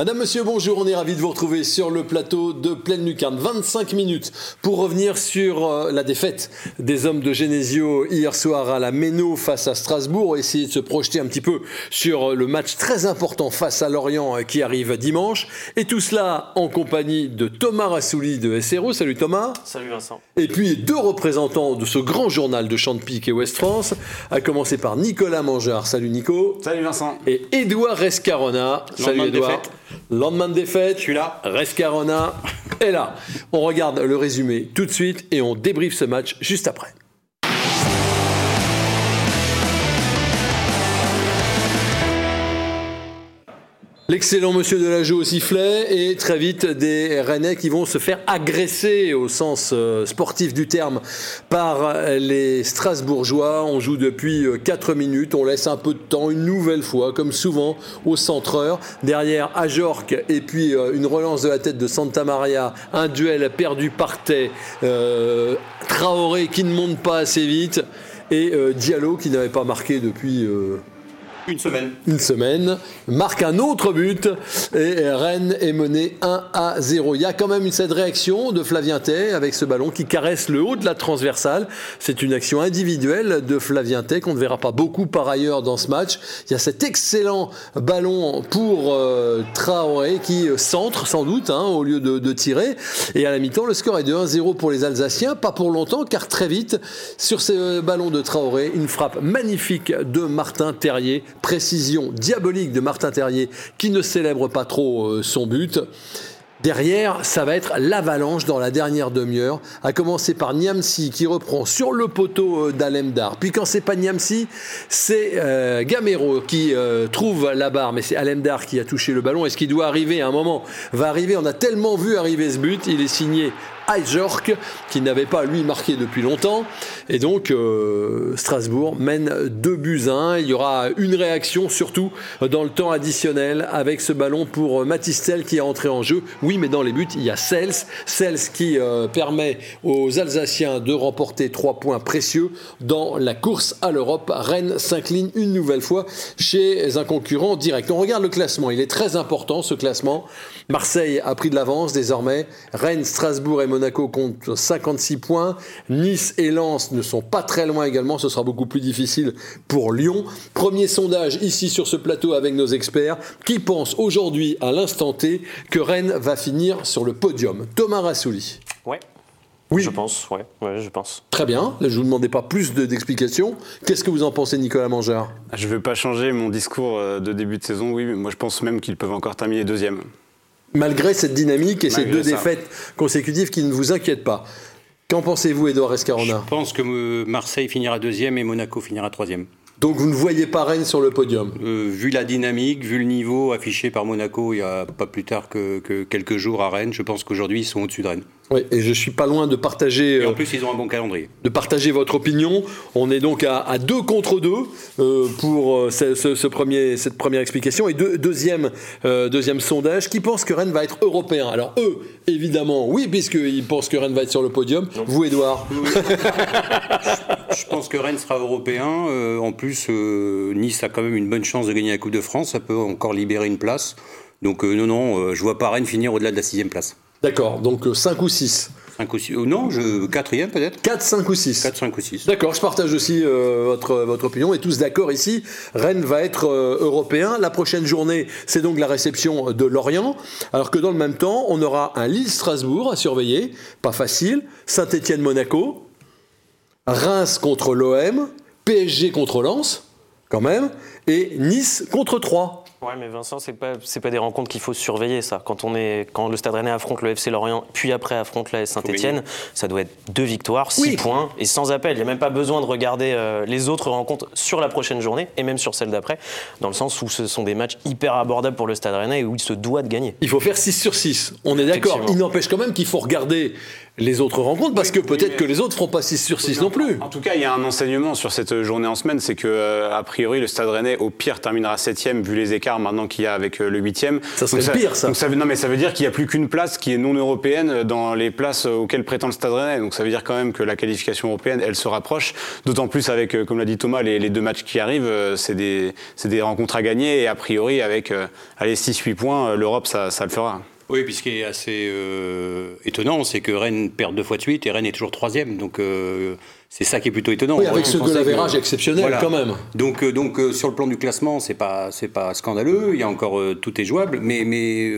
Madame, monsieur, bonjour, on est ravi de vous retrouver sur le plateau de Pleine Lucarne. 25 minutes pour revenir sur euh, la défaite des hommes de Genesio hier soir à la Méno face à Strasbourg, essayer de se projeter un petit peu sur le match très important face à Lorient euh, qui arrive dimanche. Et tout cela en compagnie de Thomas Rassouli de SRO. Salut Thomas. Salut Vincent. Et puis deux représentants de ce grand journal de Champique et West France, à commencer par Nicolas Mangeard. Salut Nico. Salut Vincent. Et Édouard Rescarona. Salut Édouard. Lendemain de défaite, je suis là. Rescarona est là. On regarde le résumé tout de suite et on débriefe ce match juste après. L'excellent monsieur de la au sifflet et très vite des Rennais qui vont se faire agresser au sens euh, sportif du terme par les Strasbourgeois. On joue depuis 4 euh, minutes, on laisse un peu de temps une nouvelle fois comme souvent au centreur. Derrière Ajorc et puis euh, une relance de la tête de Santa Maria, un duel perdu par Traoré qui ne monte pas assez vite et Diallo qui n'avait pas marqué depuis une semaine. Une semaine. Marque un autre but et Rennes est mené 1 à 0. Il y a quand même cette réaction de Flavien Tay avec ce ballon qui caresse le haut de la transversale. C'est une action individuelle de Flavien Tay qu'on ne verra pas beaucoup par ailleurs dans ce match. Il y a cet excellent ballon pour euh, Traoré qui centre sans doute hein, au lieu de, tirer. Et à la mi-temps, le score est de 1-0 pour les Alsaciens. Pas pour longtemps car très vite, sur ce ballon de Traoré, une frappe magnifique de Martin Terrier précision diabolique de Martin Terrier qui ne célèbre pas trop euh, son but. Derrière, ça va être l'avalanche dans la dernière demi-heure, à commencer par Niamsi qui reprend sur le poteau euh, d'Alemdar. Puis quand c'est pas Niamsi, c'est euh, Gamero qui trouve la barre, mais c'est Alemdar qui a touché le ballon. Et ce qui doit arriver à un moment va arriver. On a tellement vu arriver ce but, il est signé Ajork, qui n'avait pas lui marqué depuis longtemps. Et donc euh, Strasbourg mène 2 buts 1. Il y aura une réaction surtout dans le temps additionnel avec ce ballon pour Matistel qui est entré en jeu. Oui, mais dans les buts, il y a Sels. Sels qui euh, permet aux Alsaciens de remporter 3 points précieux dans la course à l'Europe. Rennes s'incline une nouvelle fois chez un concurrent direct. On regarde le classement. Il est très important ce classement. Marseille a pris de l'avance désormais. Rennes, Strasbourg et Monaco comptent 56 points. Nice et Lens ne sont pas très loin également. Ce sera beaucoup plus difficile pour Lyon. Premier sondage ici sur ce plateau avec nos experts qui pensent aujourd'hui à l'instant T que Rennes va finir sur le podium? Thomas Rassouli. Ouais. Oui. Je pense, ouais, ouais, je pense. Très bien. je ne vous demandais pas plus d'explications. Qu'est-ce que vous en pensez, Nicolas Mangeur Je ne veux pas changer mon discours euh, de début de saison, oui, mais moi je pense même qu'ils peuvent encore terminer deuxième malgré cette dynamique et ces deux défaites consécutives qui ne vous inquiètent pas. Qu'en pensez-vous, Edouard Escarona? Je pense que euh, Marseille finira deuxième et Monaco finira troisième. Donc vous ne voyez pas Rennes sur le podium? Euh, Vu la dynamique, vu le niveau affiché par Monaco il n'y a pas plus tard que, quelques jours à Rennes, je pense qu'aujourd'hui ils sont au-dessus de Rennes. Oui, et je suis pas loin de partager. Et en euh, plus, ils ont un bon calendrier. De partager votre opinion. On est donc à, deux contre deux euh, pour ce, premier, cette première explication. Et deuxième, deuxième sondage, qui pense que Rennes va être européen? Alors eux, évidemment, oui, puisqu'ils pensent que Rennes va être sur le podium. Vous, Edouard je, pense que Rennes sera européen. en plus euh, nice a quand même une bonne chance de gagner la Coupe de France. Ça peut encore libérer une place. Donc euh, non, non, euh, je vois pas Rennes finir au-delà de la sixième place. D'accord, donc 5 ou 6 5 ou 6. non, je, quatrième peut-être 4, 5 ou 6 4, 5 ou 6. D'accord, je partage aussi votre, votre opinion. Et tous d'accord ici, Rennes va être européen. La prochaine journée, c'est donc la réception de Lorient. Alors que dans le même temps, on aura un Lille-Strasbourg à surveiller. Pas facile. Saint-Étienne-Monaco. Reims contre l'OM. PSG contre Lens, quand même, et Nice contre 3. Ouais, mais Vincent, c'est pas c'est pas des rencontres qu'il faut surveiller ça. Quand on est quand le Stade Rennais affronte le FC Lorient, puis après affronte la Saint-Étienne, ça doit être deux victoires, six points et sans appel. Il n'y a même pas besoin de regarder euh, les autres rencontres sur la prochaine journée et même sur celle d'après, dans le sens où ce sont des matchs hyper abordables pour le Stade Rennais et où il se doit de gagner. Il faut faire 6 sur 6. On est d'accord. Il n'empêche quand même qu'il faut regarder les autres rencontres, parce que peut-être que les autres feront pas 6 sur 6 non plus. En tout cas, il y a un enseignement sur cette journée en semaine, c'est que euh, a priori le Stade Rennais au pire terminera 7 vu les écarts maintenant qu'il y a avec euh, le 8 Ça serait le pire, ça. Donc ça veut, non, mais ça veut dire qu'il n'y a plus qu'une place qui est non européenne dans les places auxquelles prétend le Stade Rennais. Donc ça veut dire quand même que la qualification européenne, elle se rapproche. D'autant plus avec, euh, comme l'a dit Thomas, les, deux matchs qui arrivent, c'est des, des, rencontres à gagner et a priori avec allez 6-8 points, l'Europe ça, ça le fera. Oui, puis ce qui est assez euh, étonnant, c'est que Rennes perd deux fois de suite et Rennes est toujours troisième. Donc euh, c'est ça qui est plutôt étonnant. Oui, avec ce goal average exceptionnel quand même. Donc, euh, donc sur le plan du classement, c'est pas c'est pas scandaleux. Il y a encore tout est jouable. Mais mais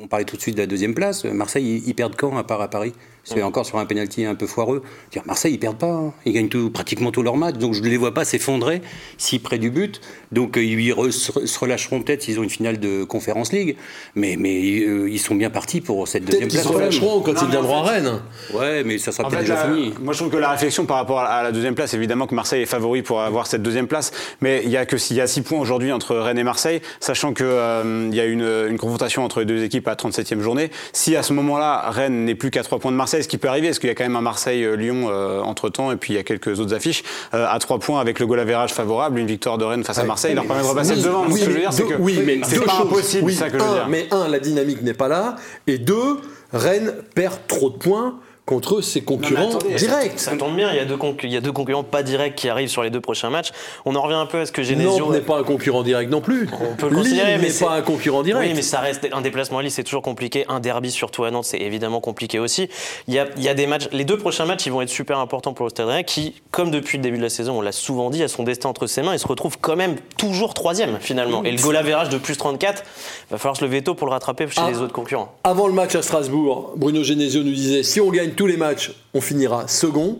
on parlait tout de suite de la deuxième place. Marseille, ils, perdent quand à part à Paris? C'est encore sur un penalty un peu foireux. Marseille, ils perdent pas. Hein. Ils gagnent tout, pratiquement tous leurs matchs. Donc je ne les vois pas s'effondrer si près du but. Donc euh, ils se relâcheront peut-être s'ils ont une finale de Conférence League, mais, mais euh, ils sont bien partis pour cette deuxième place. Ils se relâcheront quand ils viendront à Rennes. Ouais, mais ça sera peut-être déjà fini. Moi je trouve que la réflexion par rapport à la deuxième place, évidemment que Marseille est favori pour avoir cette deuxième place, mais il y a que s'il y a 6 points aujourd'hui entre Rennes et Marseille, sachant qu'il euh, il y a une, une, confrontation entre les deux équipes à la 37e journée. Si à ce moment-là Rennes n'est plus qu'à 3 points de Marseille, ce qui peut arriver, parce qu'il y a quand même un Marseille-Lyon entre temps, et puis il y a quelques autres affiches, à 3 points avec le goal average favorable, une victoire de Rennes face à Marseille leur permet de repasser oui, ce que je veux dire, c'est que oui, mais c'est pas impossible, ça que je veux dire. Mais un, la dynamique n'est pas là, et deux, Rennes perd trop de points contre ses concurrents directs. Ça, tombe bien, il y, a deux il y a deux concurrents pas directs qui arrivent sur les deux prochains matchs. On en revient un peu à ce que Genesio... Nantes n'est pas un concurrent direct non plus. On peut le considérer, mais n'est pas un concurrent direct. Oui, mais ça reste un déplacement à Lille, c'est toujours compliqué. Un derby surtout à Nantes, c'est évidemment compliqué aussi. Il y, a, il y a des matchs, les deux prochains matchs, ils vont être super importants pour le Stade Rennais, qui, comme depuis le début de la saison, on l'a souvent dit, a son destin entre ses mains. Il se retrouve quand même toujours troisième finalement. Et le goal average de plus 34, va falloir se lever tôt pour le rattraper chez ah. les autres concurrents. Avant le match à Strasbourg, Bruno Genesio nous disait si on gagne tous les matchs on finira second.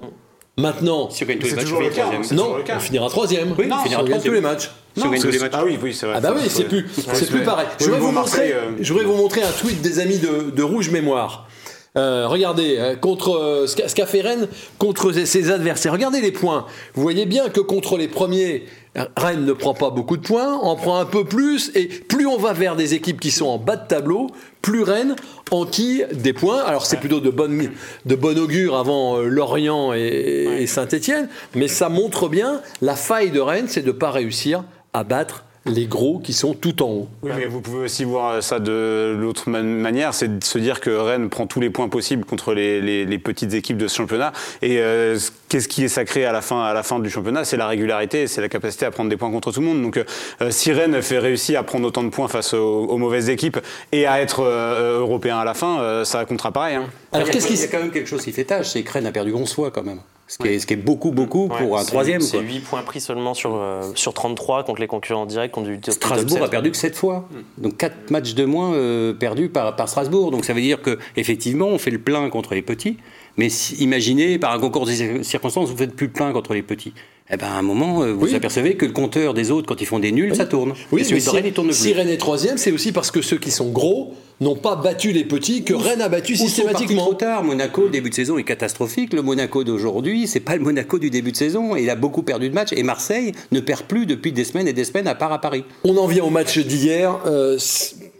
Maintenant, si on gagne tous les matchs, on finira Non, on finira troisième. Oui, on finira tous les matchs. Si on les matchs. Ah oui, oui, c'est vrai. Ah bah oui, c'est plus, c'est plus pareil. Je voudrais vous montrer, euh, je voudrais vous montrer un tweet des amis de, de Rouge Mémoire. Euh, regardez, euh, contre euh, ce qu'a fait Rennes contre ses adversaires. Regardez les points. Vous voyez bien que contre les premiers, Rennes ne prend pas beaucoup de points, en prend un peu plus, et plus on va vers des équipes qui sont en bas de tableau, plus Rennes enquille des points. Alors c'est plutôt de bonne, de bon augure avant Lorient et, et Saint-Étienne, mais ça montre bien la faille de Rennes, c'est de ne pas réussir à battre les gros qui sont tout en haut. Oui, mais vous pouvez aussi voir ça de l'autre manière, c'est de se dire que Rennes prend tous les points possibles contre les, petites équipes de ce championnat. Et euh, qu'est-ce qui est sacré à la fin, à la fin du championnat? C'est la régularité, c'est la capacité à prendre des points contre tout le monde. Donc euh, si Rennes fait réussir à prendre autant de points face aux, mauvaises équipes et à être euh, européen à la fin, ça comptera pareil. Hein. Alors, qu'est-ce qui... Il y a quand même quelque chose qui fait tâche, c'est que Rennes a perdu 11 fois quand même. Ce qui, est, ce qui est, beaucoup, beaucoup pour un troisième. C'est 8 points pris seulement sur, euh, sur 33 contre les concurrents directs. Contre du, Strasbourg a perdu que 7 fois. Mm. Donc 4 matchs de moins euh, perdus par, par Strasbourg. Donc ça veut dire qu'effectivement, on fait le plein contre les petits. Mais imaginez, par un concours de circonstances, vous faites plus le plein contre les petits. Eh ben, à un moment, euh, vous apercevez que le compteur des autres, quand ils font des nuls, ça tourne. Oui, mais si, Rennes, tourne plus. Si Rennes est troisième, c'est aussi parce que ceux qui sont gros n'ont pas battu les petits que Rennes a battu systématiquement. trop tard. Monaco, le début de saison est catastrophique. Le Monaco d'aujourd'hui, c'est pas le Monaco du début de saison. Il a beaucoup perdu de matchs. Et Marseille ne perd plus depuis des semaines et des semaines à part à Paris. On en vient au match d'hier. Euh,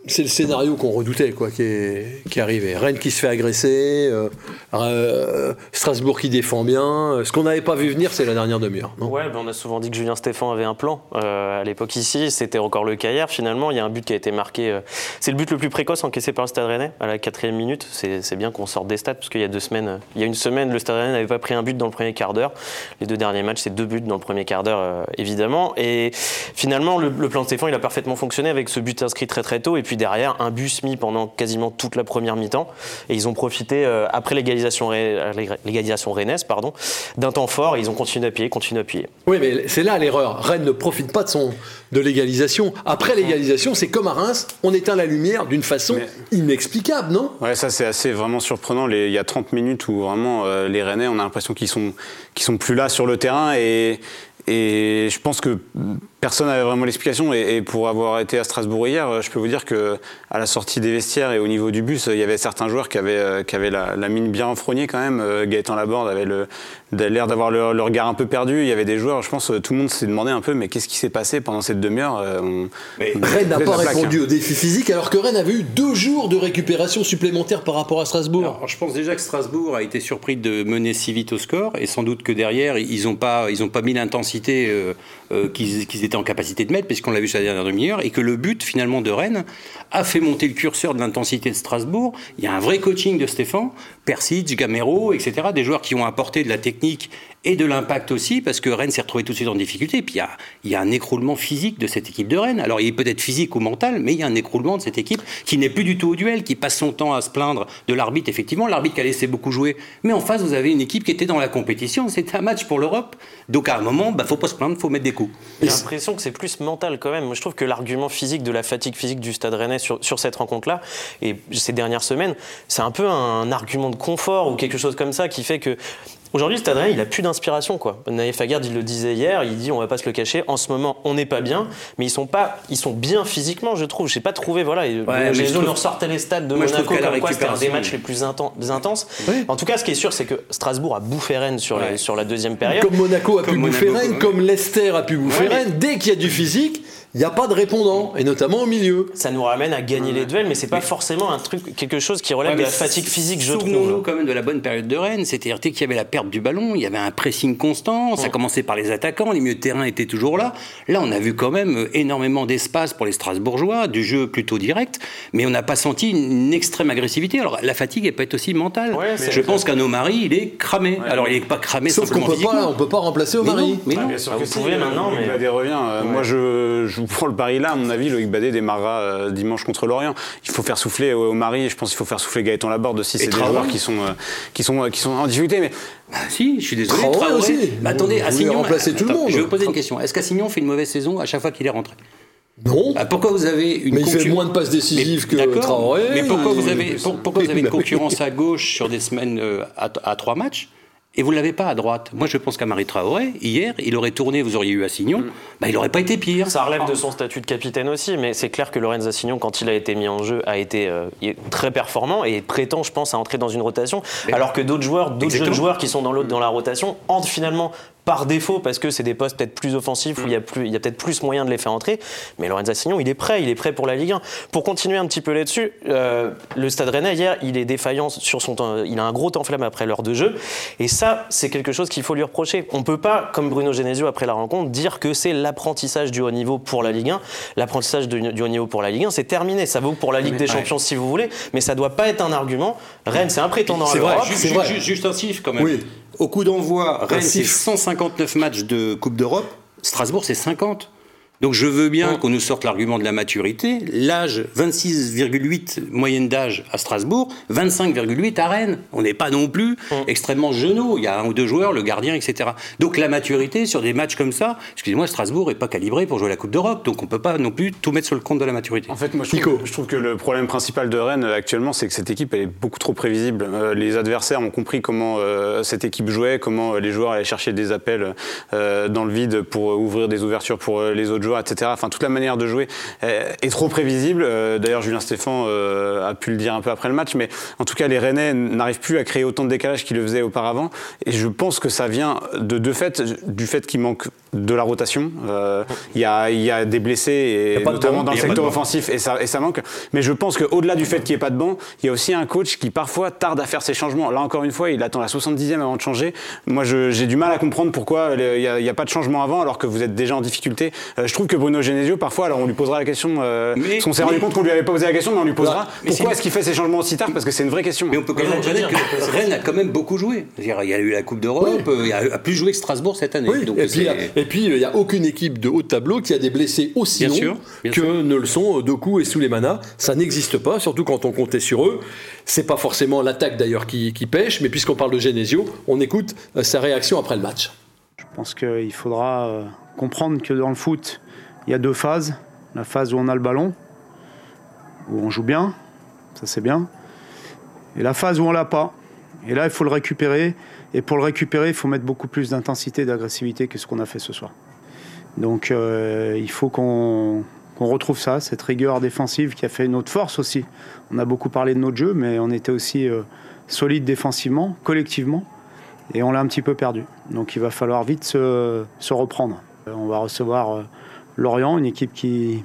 c'est le scénario qu'on redoutait, quoi, qui est, qui arrivé. Rennes qui se fait agresser, euh, euh, Strasbourg qui défend bien. Ce qu'on n'avait pas vu venir, c'est la dernière demi-heure. Ouais, ben on a souvent dit que Julien Stéphan avait un plan à l'époque ici. C'était encore le cas. Finalement, il y a un but qui a été marqué. c'est le but le plus précoce encaissé par le Stade Rennais à la quatrième minute. C'est bien qu'on sorte des stats parce qu'il y a deux semaines, il y a une semaine, le Stade Rennais n'avait pas pris un but dans le premier quart d'heure. Les deux derniers matchs, c'est deux buts dans le premier quart d'heure, euh, évidemment. Et finalement, le, plan de Stéphane, il a parfaitement fonctionné avec ce but inscrit très très tôt. Et puis derrière, un bus mis pendant quasiment toute la première mi-temps. Et ils ont profité, euh, après l'égalisation légalisation rennaise, pardon, d'un temps fort. Et ils ont continué d'appuyer, continué d'appuyer. Oui, mais c'est là l'erreur. Rennes ne profite pas de son de l'égalisation. Après l'égalisation, c'est comme à Reims, on éteint la lumière d'une façon inexplicable, non? Ouais, ça c'est assez vraiment surprenant. il y a 30 minutes où vraiment euh, les Rennais, on a l'impression qu'ils sont, qu'ils sont plus là sur le terrain et, et je pense que personne n'avait vraiment l'explication. Et, pour avoir été à Strasbourg hier, je peux vous dire que à la sortie des vestiaires et au niveau du bus, il y avait certains joueurs qui avaient, qui avaient la, mine bien enfrognée quand même. Gaëtan Laborde avait l'air d'avoir le, regard un peu perdu. Il y avait des joueurs, je pense, tout le monde s'est demandé un peu, mais qu'est-ce qui s'est passé pendant cette demi-heure Rennes n'a pas répondu au défi physique, alors que Rennes avait eu deux jours de récupération supplémentaire par rapport à Strasbourg. je pense déjà que Strasbourg a été surpris de mener si vite au score, et sans doute que derrière, ils n'ont pas, ils pas mis l'intensité euh, euh, qu'ils étaient en capacité de mettre, puisqu'on l'a vu sur la dernière demi-heure, et que le but finalement de Rennes a fait monter le curseur de l'intensité de Strasbourg. Il y a un vrai coaching de Stéphane, Persic, Gamero, etc., des joueurs qui ont apporté de la technique et de l'impact aussi, parce que Rennes s'est retrouvé tout de suite en difficulté. Et puis il y a, il un écroulement physique de cette équipe de Rennes. Alors il est peut-être physique ou mental, mais il y a un écroulement de cette équipe qui n'est plus du tout au duel, qui passe son temps à se plaindre de l'arbitre, effectivement, l'arbitre qui a laissé beaucoup jouer. Mais en face, vous avez une équipe qui était dans la compétition, c'était un match pour l'Europe. Donc à un moment, bah, faut pas se plaindre, faut mettre des coups. J'ai l'impression que c'est plus mental quand même. Moi, je trouve que l'argument physique de la fatigue physique du Stade Rennais sur, sur cette rencontre-là, et ces dernières semaines, c'est un peu un argument de confort ou quelque chose comme ça qui fait que Aujourd'hui, le Stade Rennais, il a plus d'inspiration, quoi. Naïf il le disait hier, il dit, on va pas se le cacher, en ce moment, on n'est pas bien, mais ils sont pas, ils sont bien physiquement, je trouve. J'ai pas trouvé, voilà, ouais, les nous les stades de Monaco comme quoi c'était un des matchs les plus intenses. En tout cas, ce qui est sûr, c'est que Strasbourg a bouffé Rennes sur, la, sur la deuxième période. Comme Monaco a pu bouffer Rennes, comme Leicester a pu bouffer Rennes, dès qu'il y a du physique, il n'y a pas de répondant, et notamment au milieu. Ça nous ramène à gagner les duels, mais c'est pas forcément un truc, quelque chose qui relève de la fatigue physique, je trouve. Souvenons-nous quand même de la bonne période de Rennes, c'est-à-dire qu'il y avait la perte du ballon, il y avait un pressing constant, ça commençait par les attaquants, les milieux de terrain étaient toujours là. Là, on a vu quand même énormément d'espace pour les Strasbourgeois, du jeu plutôt direct, mais on n'a pas senti une extrême agressivité. Alors la fatigue, elle peut être aussi mentale. je pense qu'un Omari, il est cramé. Alors il n'est pas cramé Sauf qu'on peut pas, on peut pas remplacer Omari. Mais non, mais ah, vous pouvez maintenant. Mais... revient. Euh, moi, je, je vous prends le pari là mon avis, Loïc Badet démarrera euh, dimanche contre Lorient. Il faut faire souffler au mari, je pense qu'il faut faire souffler Gaëtan Laborde aussi. C'est des joueurs qui sont, euh, qui, sont, euh, qui sont en difficulté. Mais... Bah, si, je suis désolé. Traoré, aussi. Bah, attendez, Assignon. remplacer tout le monde. Je vais vous poser une question. Est-ce qu'Assignon fait une mauvaise saison à chaque fois qu'il est rentré? Non. Bah, pourquoi vous avez une Mais il fait moins de passes décisives que Traoré. Mais pourquoi vous avez, pourquoi vous avez une concurrence à gauche sur des semaines à, à trois matchs? Et vous ne l'avez pas à droite. Moi, je pense qu'à Marie Traoré, hier, il aurait tourné, vous auriez eu Assignon, mm. bah, il n'aurait pas été pire. Ça relève de son statut de capitaine aussi, mais c'est clair que Lorenz Assignon, quand il a été mis en jeu, a été euh, très performant et prétend, je pense, à entrer dans une rotation, alors que d'autres joueurs, d'autres jeunes joueurs qui sont dans, dans la rotation entrent finalement par défaut parce que c'est des postes peut-être plus offensifs où il y a, plus, il y a peut-être plus moyen de les faire entrer. Mais Lorenzo Assignon, il est prêt, il est prêt pour la Ligue 1. Pour continuer un petit peu là-dessus, euh, le Stade Rennais hier, il est défaillant sur son temps, il a un gros temps flamme après l'heure de jeu, et ça, c'est quelque chose qu'il faut lui reprocher. On peut pas, comme Bruno Genesio après la rencontre, dire que c'est l'apprentissage du haut niveau pour la Ligue 1. L'apprentissage du haut niveau pour la Ligue 1, c'est terminé. Ça vaut pour la Ligue des Champions si vous voulez, mais ça doit pas être un argument. Rennes, c'est un prétendant à l'Europe. C'est vrai. Juste un chiffre quand même. Oui. Au coup d'envoi, Rennes, c'est 159 matchs de Coupe d'Europe. Strasbourg, c'est 50. Donc je veux bien qu'on nous sorte l'argument de la maturité. L'âge, 26,8 moyenne d'âge à Strasbourg, 25,8 à Rennes. On n'est pas non plus extrêmement genoux. Il y a un ou deux joueurs, le gardien, etc. Donc la maturité sur des matchs comme ça, excusez-moi, Strasbourg n'est pas calibré pour jouer la Coupe d'Europe. Donc on ne peut pas non plus tout mettre sur le compte de la maturité. En fait, moi je trouve, je trouve que le problème principal de Rennes euh, actuellement, c'est que cette équipe elle est beaucoup trop prévisible. Euh, les adversaires ont compris comment euh, cette équipe jouait, comment les joueurs allaient chercher des appels dans le vide pour ouvrir des ouvertures pour les autres joueurs etc. Enfin, toute la manière de jouer est trop prévisible. Euh, d'ailleurs, Julien Stéphan euh, a pu le dire un peu après le match, mais en tout cas, les Rennais n'arrivent plus à créer autant de décalage qu'ils le faisaient auparavant. Et je pense que ça vient de deux faits, du fait qu'il manque de la rotation. Euh, il y, a, des blessés, et notamment dans le secteur offensif, et ça, et ça manque. Mais je pense qu'au-delà du fait qu'il n'y ait pas de banc, il y a aussi un coach qui parfois tarde à faire ses changements. Là, encore une fois, il attend la 70e avant de changer. Moi, j'ai du mal à comprendre pourquoi il n'y a, pas de changement avant, alors que vous êtes déjà en difficulté. je trouve que Bruno Genesio, parfois, alors on lui posera la question, euh, parce qu'on s'est rendu compte qu'on lui avait pas posé la question, mais on lui posera. pourquoi est-ce qu'il fait ces changements aussi tard? Parce que c'est une vraie question. Mais on peut quand même reconnaître que Rennes a quand même beaucoup joué. Il y a eu la Coupe d'Europe, il a plus joué que Strasbourg cette année. et, puis, il n'y a aucune équipe de haut de tableau qui a des blessés aussi longs que ne le sont Doku et Souleymana. Ça n'existe pas, surtout quand on comptait sur eux. C'est pas forcément l'attaque d'ailleurs qui, qui pêche, mais puisqu'on parle de Genesio, on écoute euh, sa réaction après le match. Je pense qu'il faudra euh, comprendre que dans le foot, il y a deux phases. La phase où on a le ballon, où on joue bien, ça c'est bien. Et la phase où on l'a pas. Et là, il faut le récupérer. Et pour le récupérer, il faut mettre beaucoup plus d'intensité d'agressivité que ce qu'on a fait ce soir. Donc il faut qu'on retrouve ça, cette rigueur défensive qui a fait notre force aussi. On a beaucoup parlé de notre jeu, mais on était aussi solide défensivement, collectivement, et on l'a un petit peu perdu. Donc il va falloir vite se, reprendre. On va recevoir Lorient, une équipe qui,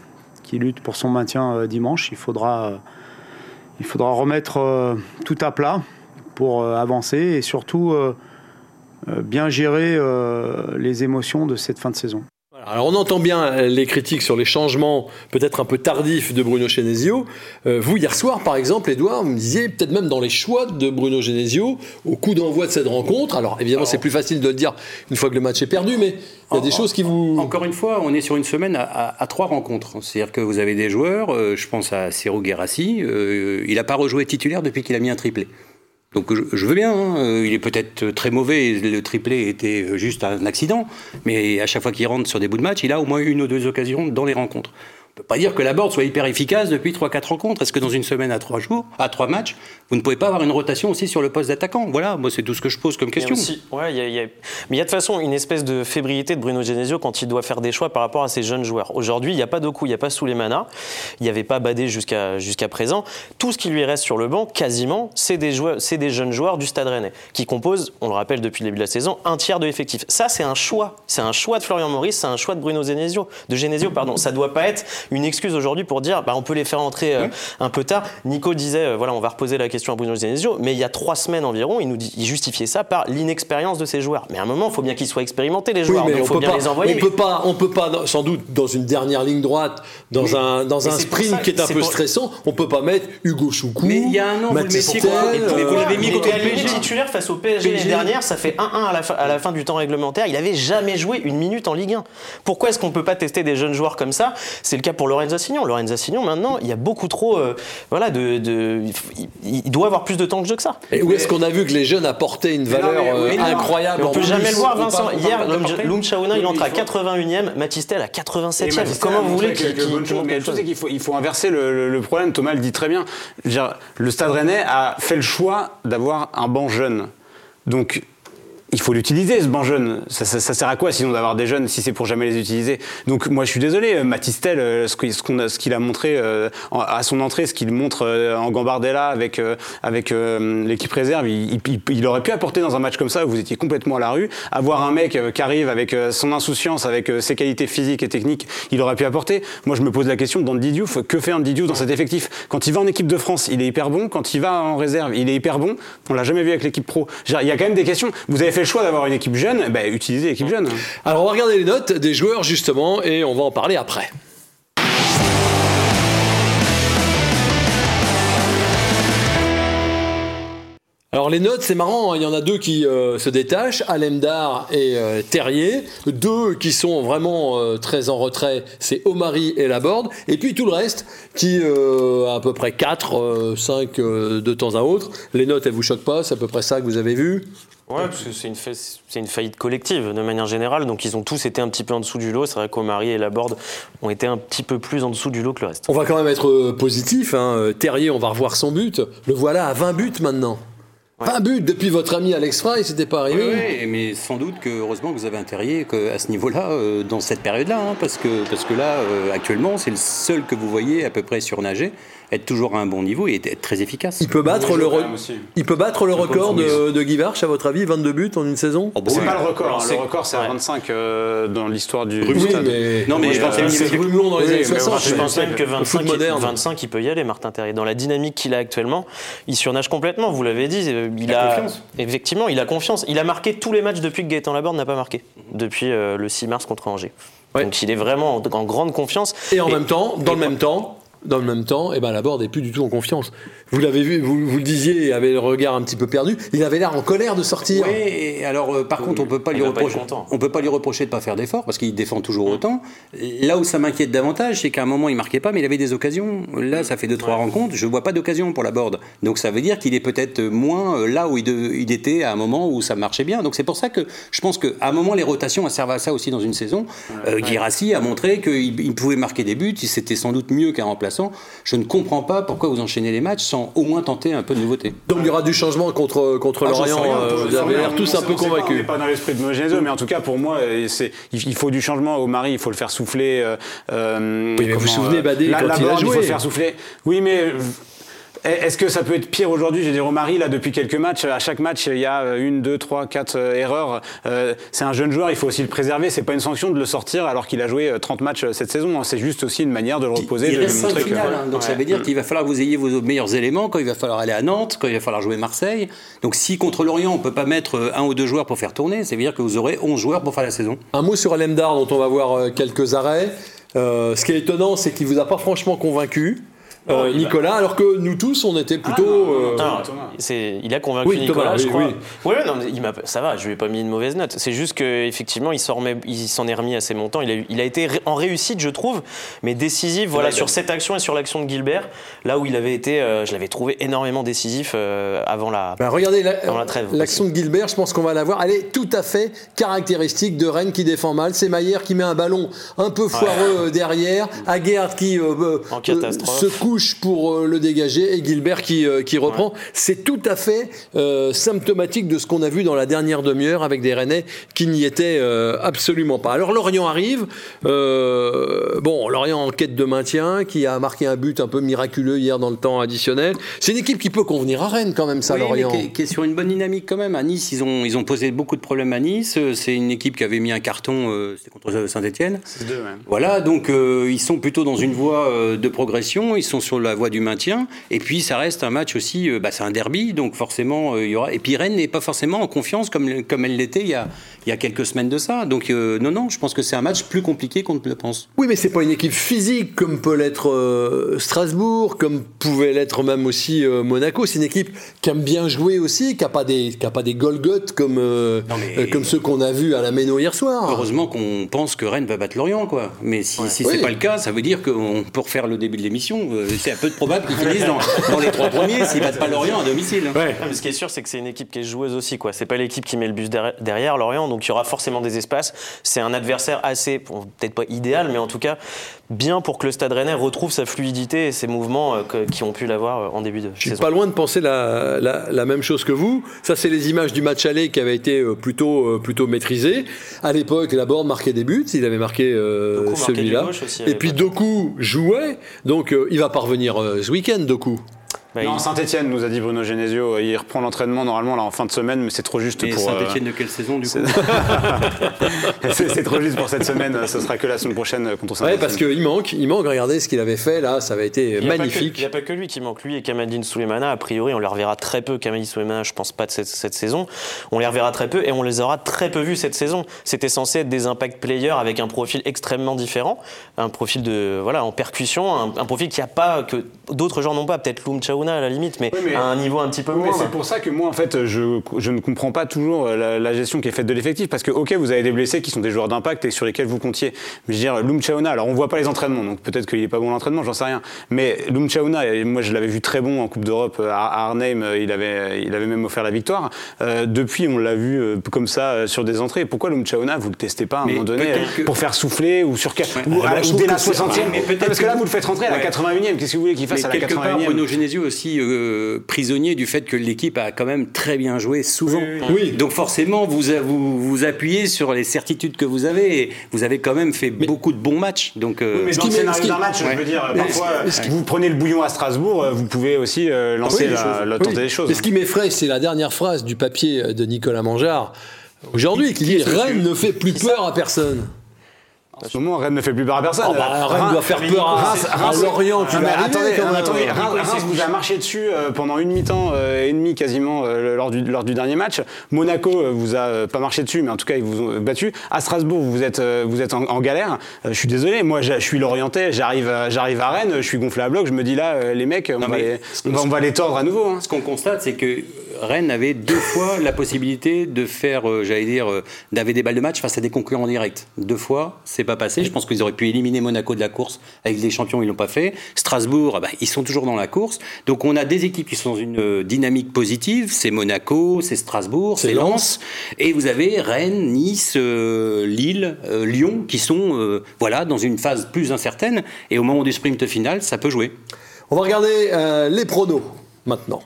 lutte pour son maintien dimanche. Il faudra faudra remettre euh, tout à plat pour euh, avancer et surtout euh, bien gérer les émotions de cette fin de saison. Alors on entend bien les critiques sur les changements peut-être un peu tardifs de Bruno Genesio. vous, hier soir, par exemple, Edouard, vous me disiez peut-être même dans les choix de Bruno Genesio, au coup d'envoi de cette rencontre, alors évidemment c'est plus facile de le dire une fois que le match est perdu, mais il y a des choses qui vous... Encore une fois, on est sur une semaine à, trois rencontres. C'est-à-dire que vous avez des joueurs, euh, je pense à Serou Guerassi, euh, il n'a pas rejoué titulaire depuis qu'il a mis un triplé. Donc je, veux bien, hein, euh, il est peut-être très mauvais, le triplé était juste un accident, mais à chaque fois qu'il rentre sur des bouts de match, il a au moins une ou deux occasions dans les rencontres peut pas dire que la board soit hyper efficace depuis 3-4 rencontres. Est-ce que dans une semaine à 3 jours, à 3 matchs, vous ne pouvez pas avoir une rotation aussi sur le poste d'attaquant? Voilà, moi c'est tout ce que je pose comme question. ouais, y a, y a... Mais il y a de toute façon une espèce de fébrilité de Bruno Genesio quand il doit faire des choix par rapport à ses jeunes joueurs. Aujourd'hui, il n'y a pas Doku, il n'y a pas Souleymana, il n'y avait pas Badé jusqu'à présent. Tout ce qui lui reste sur le banc, quasiment, c'est des, joueurs, des jeunes joueurs du Stade Rennais qui composent, on le rappelle depuis le début de la saison, un tiers de l'effectif. Ça, c'est un choix. C'est un choix de Florian Maurice, c'est un choix de Bruno Genesio. De Genesio, pardon. Ça ne doit pas être une excuse aujourd'hui pour dire bah, on peut les faire entrer euh, un peu tard. Nico disait euh, voilà, on va reposer la question à Bruno Genesio, mais il y a trois semaines environ, il nous dit, il justifiait ça par l'inexpérience de ces joueurs. Mais à un moment, il faut bien qu'ils soient expérimentés les joueurs. il faut bien les envoyer. On peut pas, on peut pas sans doute dans une dernière ligne droite, dans un dans un sprint qui est un peu stressant, on peut pas mettre Hugo Choukou. Mais il y a un an, vous le mettiez Mais vous l'avez mis contre le PSG. titulaire face au PSG l'année dernière, ça fait 1-1 à la, fin, à la fin du temps réglementaire. Il avait jamais joué une minute en Ligue 1. Pourquoi est-ce qu'on peut pas tester des jeunes joueurs comme ça? C'est le cas pour Lorenzo Assignon. Lorenzo Assignon, maintenant, il y a beaucoup trop. Euh, voilà, de, il doit avoir plus de temps que jeu que ça. Et où est-ce qu'on a vu que les jeunes apportaient une valeur euh, incroyable On peut jamais le voir, Vincent. Hier, Loum Chaouna, il entre à 81e, Matistel à 87e. Comment vous voulez qu'il. Mais qu'il faut, il faut inverser le, problème. Thomas le dit très bien. Le Stade Rennais a fait le choix d'avoir un banc jeune. Donc, il faut l'utiliser ce banc jeune. Ça, sert à quoi sinon d'avoir des jeunes si c'est pour jamais les utiliser? Donc moi je suis désolé, euh, Matistel, euh, ce qu'il a, montré euh, à son entrée, ce qu'il montre en Gambardella avec avec l'équipe réserve, il, aurait pu apporter dans un match comme ça où vous étiez complètement à la rue, avoir un mec qui arrive avec son insouciance, avec ses qualités physiques et techniques, il aurait pu apporter. Moi je me pose la question d'Andy Diouf, que fait Andy Diouf dans cet effectif? Quand il va en équipe de France, il est hyper bon. Quand il va en réserve, il est hyper bon. On l'a jamais vu avec l'équipe pro. Il y a quand même des questions. Vous avez fait le choix d'avoir une équipe jeune, bah, utilisez l'équipe jeune. Alors on va regarder les notes des joueurs justement et on va en parler après. Alors les notes, c'est marrant, hein. il y en a deux qui euh, se détachent, Alemdar et euh, Terrier. Deux qui sont vraiment euh, très en retrait, c'est Omari et Laborde. Et puis tout le reste, qui a à peu près 4, 5 de temps à autre. Les notes, elles vous choquent pas, c'est à peu près ça que vous avez vu? Ouais, parce que c'est une, une, faillite collective de manière générale, donc ils ont tous été un petit peu en dessous du lot. C'est vrai qu'Omari et Laborde ont été un petit peu plus en dessous du lot que le reste. On va quand même être positif. Hein. Terrier, on va revoir son but. Le voilà à 20 buts maintenant. Pas but. Depuis votre ami Alex Fry, c'était pas arrivé. Oui, mais sans doute que heureusement que vous avez un terrier à ce niveau-là, euh, dans cette période-là, hein, parce, que, parce que là, euh, actuellement, c'est le seul que vous voyez à peu près surnager être toujours à un bon niveau et être très efficace. Il peut battre, le, il peut battre le record de, de Guy Varch, à votre avis, 22 buts en une saison oh, C'est pas le record, hein. le record c'est à 25 euh, dans l'histoire du, oui, Mais, non, mais je pensais que c'est Rumelon dans les années 60. Je pense même que 25, il, 25, il peut y aller, Martin Terrier. Dans la dynamique qu'il a actuellement, il surnage complètement, vous l'avez dit. Euh, il, a, confiance. Effectivement, il a confiance. Il a marqué tous les matchs depuis que Gaëtan Laborde n'a pas marqué, depuis euh, le 6 mars contre Angers. Donc il est vraiment en, grande confiance. Et en même temps, dans le même temps, dans le même temps, eh ben, Laborde n'est plus du tout en confiance. Vous l'avez vu, vous, vous, le disiez, il avait le regard un petit peu perdu. Il avait l'air en colère de sortir. Oui, alors euh, par contre, on peut pas lui reprocher. On peut pas lui reprocher de pas faire d'efforts parce qu'il défend toujours autant. Là où ça m'inquiète davantage, c'est qu'à un moment il marquait pas, mais il avait des occasions. Là, ça fait deux trois rencontres, je vois pas d'occasion pour Laborde. Donc ça veut dire qu'il est peut-être moins euh, là où il, était à un moment où ça marchait bien. Donc c'est pour ça que je pense qu'à un moment les rotations elles servent à ça aussi dans une saison. Euh, Girassi a montré qu'il pouvait marquer des buts. C'était sans doute mieux qu'un remplaçant remplaçants. Je ne comprends pas pourquoi vous enchaînez les matchs sans au moins tenter un peu de nouveauté. Donc il y aura du changement contre, contre Ah, Lorient. rien. euh, Vous avez l'air tous un peu On sait pas, On n'est convaincus. pas dans l'esprit de Mogenezo, mais en tout cas, pour moi, euh, c'est- il il faut du changement. Au mari, il faut le faire souffler. euh, euh, Oui, mais vous vous souvenez, Badé, la, quand la il a joué. faut le faire souffler. Oui, mais. Euh, Est-ce que ça peut être pire aujourd'hui J'ai dit Romari, là, depuis quelques matchs, à chaque match, il y a euh, une, deux, trois, quatre euh, erreurs. Euh, c'est un jeune joueur, il faut aussi le préserver. C'est pas une sanction de le sortir alors qu'il a joué euh, 30 matchs cette saison. hein. C'est juste aussi une manière de le reposer, il de reste cinq montrer que. finales, hein, donc ça veut dire qu'il va falloir que vous ayez vos meilleurs éléments quand il va falloir aller à Nantes, quand il va falloir jouer Marseille. Donc si contre Lorient on peut pas mettre un ou deux joueurs pour faire tourner, ça veut dire que vous aurez 11 joueurs pour faire la saison. Un mot sur Alemdar dont on va voir quelques arrêts. Euh, ce qui est étonnant, c'est qu'il vous a pas franchement convaincu. Euh, Nicolas, alors que nous tous, on était plutôt. euh, Non, Thomas. c'est, il a convaincu Oui, Thomas, Nicolas, je oui, crois. oui. Ouais, non, mais il m'a, ça va, je lui ai pas mis une mauvaise note. C'est juste qu'effectivement, il, s'en remet- il s'en est remis assez longtemps. Il a, eu- il a été en réussite, je trouve, mais décisif voilà, Ouais, sur cette action et sur l'action de Gilbert, là où il avait été, euh, je l'avais trouvé énormément décisif euh, avant la. bah, regardez la- Dans la trêve. l'action de Gilbert, je pense qu'on va la voir. Elle est tout à fait caractéristique de Rennes qui défend mal. C'est Maillère qui met un ballon un peu foireux euh, derrière. Aguerd qui euh, euh, En catastrophe. se couche pour euh, le dégager et Gilbert qui, euh, qui reprend. C'est tout à fait euh, symptomatique de ce qu'on a vu dans la dernière demi-heure avec des Rennais qui n'y étaient euh, absolument pas. Alors Lorient arrive. Euh, bon, Lorient en quête de maintien, qui a marqué un but un peu miraculeux hier dans le temps additionnel. C'est une équipe qui peut convenir à Rennes quand même, ça, Oui, mais Lorient. qui, est, qui est sur une bonne dynamique quand même. À Nice, ils ont, ils ont posé beaucoup de problèmes à Nice. C'est une équipe qui avait mis un carton, euh, c'était contre Saint-Etienne. C'est deux, même. Voilà, donc euh, ils sont plutôt dans une voie euh, de progression, ils sont sur la voie du maintien, et puis ça reste un match aussi, euh, bah, c'est un derby, donc forcément euh, il y aura. Et puis Rennes n'est pas forcément en confiance comme, comme elle l'était il, y a- il y a quelques semaines de ça. Donc euh, non, non, je pense que c'est un match plus compliqué qu'on ne le pense. Oui, mais c'est pas une équipe physique comme peut l'être euh, Strasbourg, comme pouvait l'être même aussi euh, Monaco. C'est une équipe qui aime bien jouer aussi, qui a pas des, qui a pas des Golgoth comme, euh, Non, mais- euh, comme ceux qu'on a vus à la Méno hier soir. Heureusement qu'on pense que Rennes va battre Lorient, quoi. Mais si, si Oui. c'est pas le cas, ça veut dire qu'on peut refaire le début de l'émission. euh, c'est un peu de probable qu'ils finissent dans, dans les trois premiers s'ils battent pas Lorient à domicile. Non, mais ce qui est sûr, c'est que c'est une équipe qui est joueuse aussi. quoi. C'est pas l'équipe qui met le bus derrière- derrière Lorient, donc il y aura forcément des espaces. C'est un adversaire assez, bon, peut-être pas idéal, mais en tout cas bien pour que le Stade Rennais retrouve sa fluidité et ses mouvements euh, que- qui ont pu l'avoir euh, en début de Je suis saison. pas loin de penser la, la- la même chose que vous. Ça, c'est les images du match aller qui avait été euh, plutôt, plutôt maîtrisé. À l'époque, Laborde marquait des buts. Il avait marqué euh, celui-là. Et puis. Doku jouait. Donc, il va parvenir ce week-end, Doku. Bah, Non, il- Saint-Etienne, nous a dit Bruno Genesio. Il reprend l'entraînement normalement là en fin de semaine, mais c'est trop juste Et pour. euh, Saint-Etienne de quelle saison, du coup c'est c'est trop juste pour cette semaine. Ce sera que la semaine prochaine euh, contre Ouais, Saint-Etienne. parce qu'il manque, il manque. Regardez ce qu'il avait fait là, ça avait été Il n'y a, magnifique. pas que lui qui manque. Lui et Kamaldine Souleymana, a priori, on les reverra très peu. Kamaldine Souleymana, je pense pas de cette, cette saison. On les reverra très peu et on les aura très peu vus cette saison. C'était censé être des impact players avec un profil extrêmement différent. Un profil de, voilà, en percussion, un, un profil qui a pas, que d'autres gens n'ont pas. Peut-être Loum À la limite, mais, Oui, mais- à un niveau un petit peu Oui, moins. c'est pour ça que moi, en fait, je, je ne comprends pas toujours euh, la, la gestion qui est faite de l'effectif. Parce que, ok, vous avez des blessés qui sont des joueurs d'impact et sur lesquels vous comptiez. Mais je veux dire, Loum Chaouna, alors on voit pas les entraînements, donc peut-être qu'il est pas bon l'entraînement, j'en sais rien. Mais Loum moi je l'avais vu très bon en Coupe d'Europe euh, à Arnhem, euh, il avait, il avait même offert la victoire. Euh, depuis, on l'a vu comme ça sur des entrées. Pourquoi Loum Chaouna, vous le testez pas à un Mais moment donné que- pour faire souffler ou sur Ouais, ou, alors, dès la que c'est- 60e mais peut-être Parce que là, vous le faites rentrer à la Ouais. 81e. Qu'est-ce que vous voulez qu'il fasse Mais à la quelque part, 81e Bruno Genesio aussi euh, prisonnier du fait que l'équipe a quand même très bien joué souvent. Oui. Donc forcément, vous, vous vous appuyez sur les certitudes que vous avez. Et vous avez quand même fait beaucoup de bons matchs. Donc euh, Mais Ce dans qui le scénario d'un match, Ouais. je veux dire, Mais parfois, vous prenez le bouillon à Strasbourg, euh, vous pouvez aussi euh, lancer Oui, la, la- Oui. tenter des choses. Et ce qui m'effraie, c'est la dernière phrase du papier de Nicolas Mangeard aujourd'hui qui dit Rennes ne fait plus peur à personne. En ce moment, Rennes ne fait plus peur à personne. Oh, bah, Rennes doit faire peur à, Reims- à Reims- Lorient qui Ah, attendez, quand même. attendez, Reims, Reims vous a marché dessus euh, pendant une mi-temps euh, et demi quasiment euh, lors, du, lors du dernier match. Monaco euh, vous a euh, pas marché dessus, mais en tout cas ils vous ont battu. À Strasbourg, vous êtes, euh, vous êtes en, en galère. Euh, je suis désolé, moi je suis Lorientais, j'arrive, à- j'arrive à Rennes, je suis gonflé à bloc, je me dis là, euh, les mecs, on, Non, va les, ce on va- on va les tordre à nouveau. hein. ce qu'on constate, c'est que Rennes avait deux fois la possibilité de faire, euh, j'allais dire, euh, d'avoir des balles de match face à des concurrents directs. Deux fois, c'est pas passé. Je pense qu'ils auraient pu éliminer Monaco de la course avec des champions, ils l'ont pas fait. Strasbourg, ah bah, ils sont toujours dans la course. Donc on a des équipes qui sont dans une euh, dynamique positive. C'est Monaco, c'est Strasbourg, c'est Lens. Et vous avez Rennes, Nice, Lille, Lyon qui sont voilà dans une phase plus incertaine. Et au moment du sprint final, ça peut jouer. On va regarder les pronos maintenant.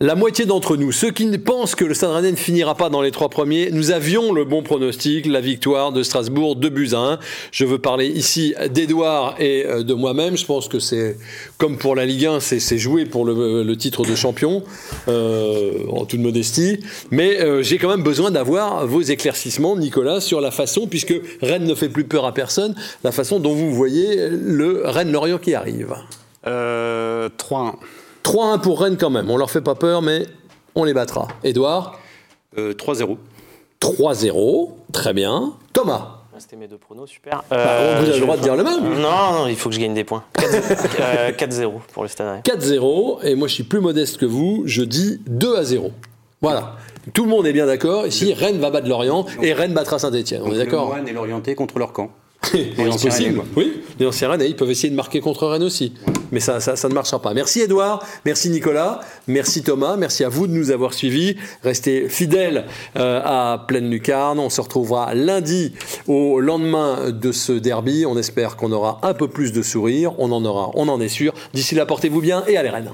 La moitié d'entre nous, ceux qui pensent que le Stade Rennais ne finira pas dans les trois premiers, nous avions le bon pronostic, la victoire de Strasbourg 2 buts à 1. Je veux parler ici d'Edouard et euh, de moi-même. Je pense que c'est, comme pour la Ligue 1, c'est joué pour le, titre de champion, euh, en toute modestie. Mais euh, j'ai quand même besoin d'avoir vos éclaircissements, Nicolas, sur la façon, puisque Rennes ne fait plus peur à personne, la façon dont vous voyez le Rennes-Lorient qui arrive. 3-1. 3-1 pour Rennes quand même. On leur fait pas peur, mais on les battra. Edouard 3-0. 3-0, très bien. Thomas c'était mes deux pronos, super. Bah, vous avez le droit de dire le même. Non, non, il faut que je gagne des points. 4-0 euh, pour le Stade 4-0, et moi je suis plus modeste que vous, je dis 2 0. Voilà. Tout le monde est bien d'accord. Ici, Rennes va battre Lorient et Rennes battra Saint-Etienne. On est d'accord Rennes et l'orienté contre leur camp. C'est possible. Oui, les anciens Rennes, ils peuvent essayer de marquer contre Rennes aussi. Mais ça, ça, ne marchera pas. Merci Edouard, merci Nicolas, merci Thomas, merci à vous de nous avoir suivis. Restez fidèles euh, à Pleine Lucarne. On se retrouvera lundi au lendemain de ce derby. On espère qu'on aura un peu plus de sourire. On en aura, on en est sûr. D'ici là, portez-vous bien et allez Rennes.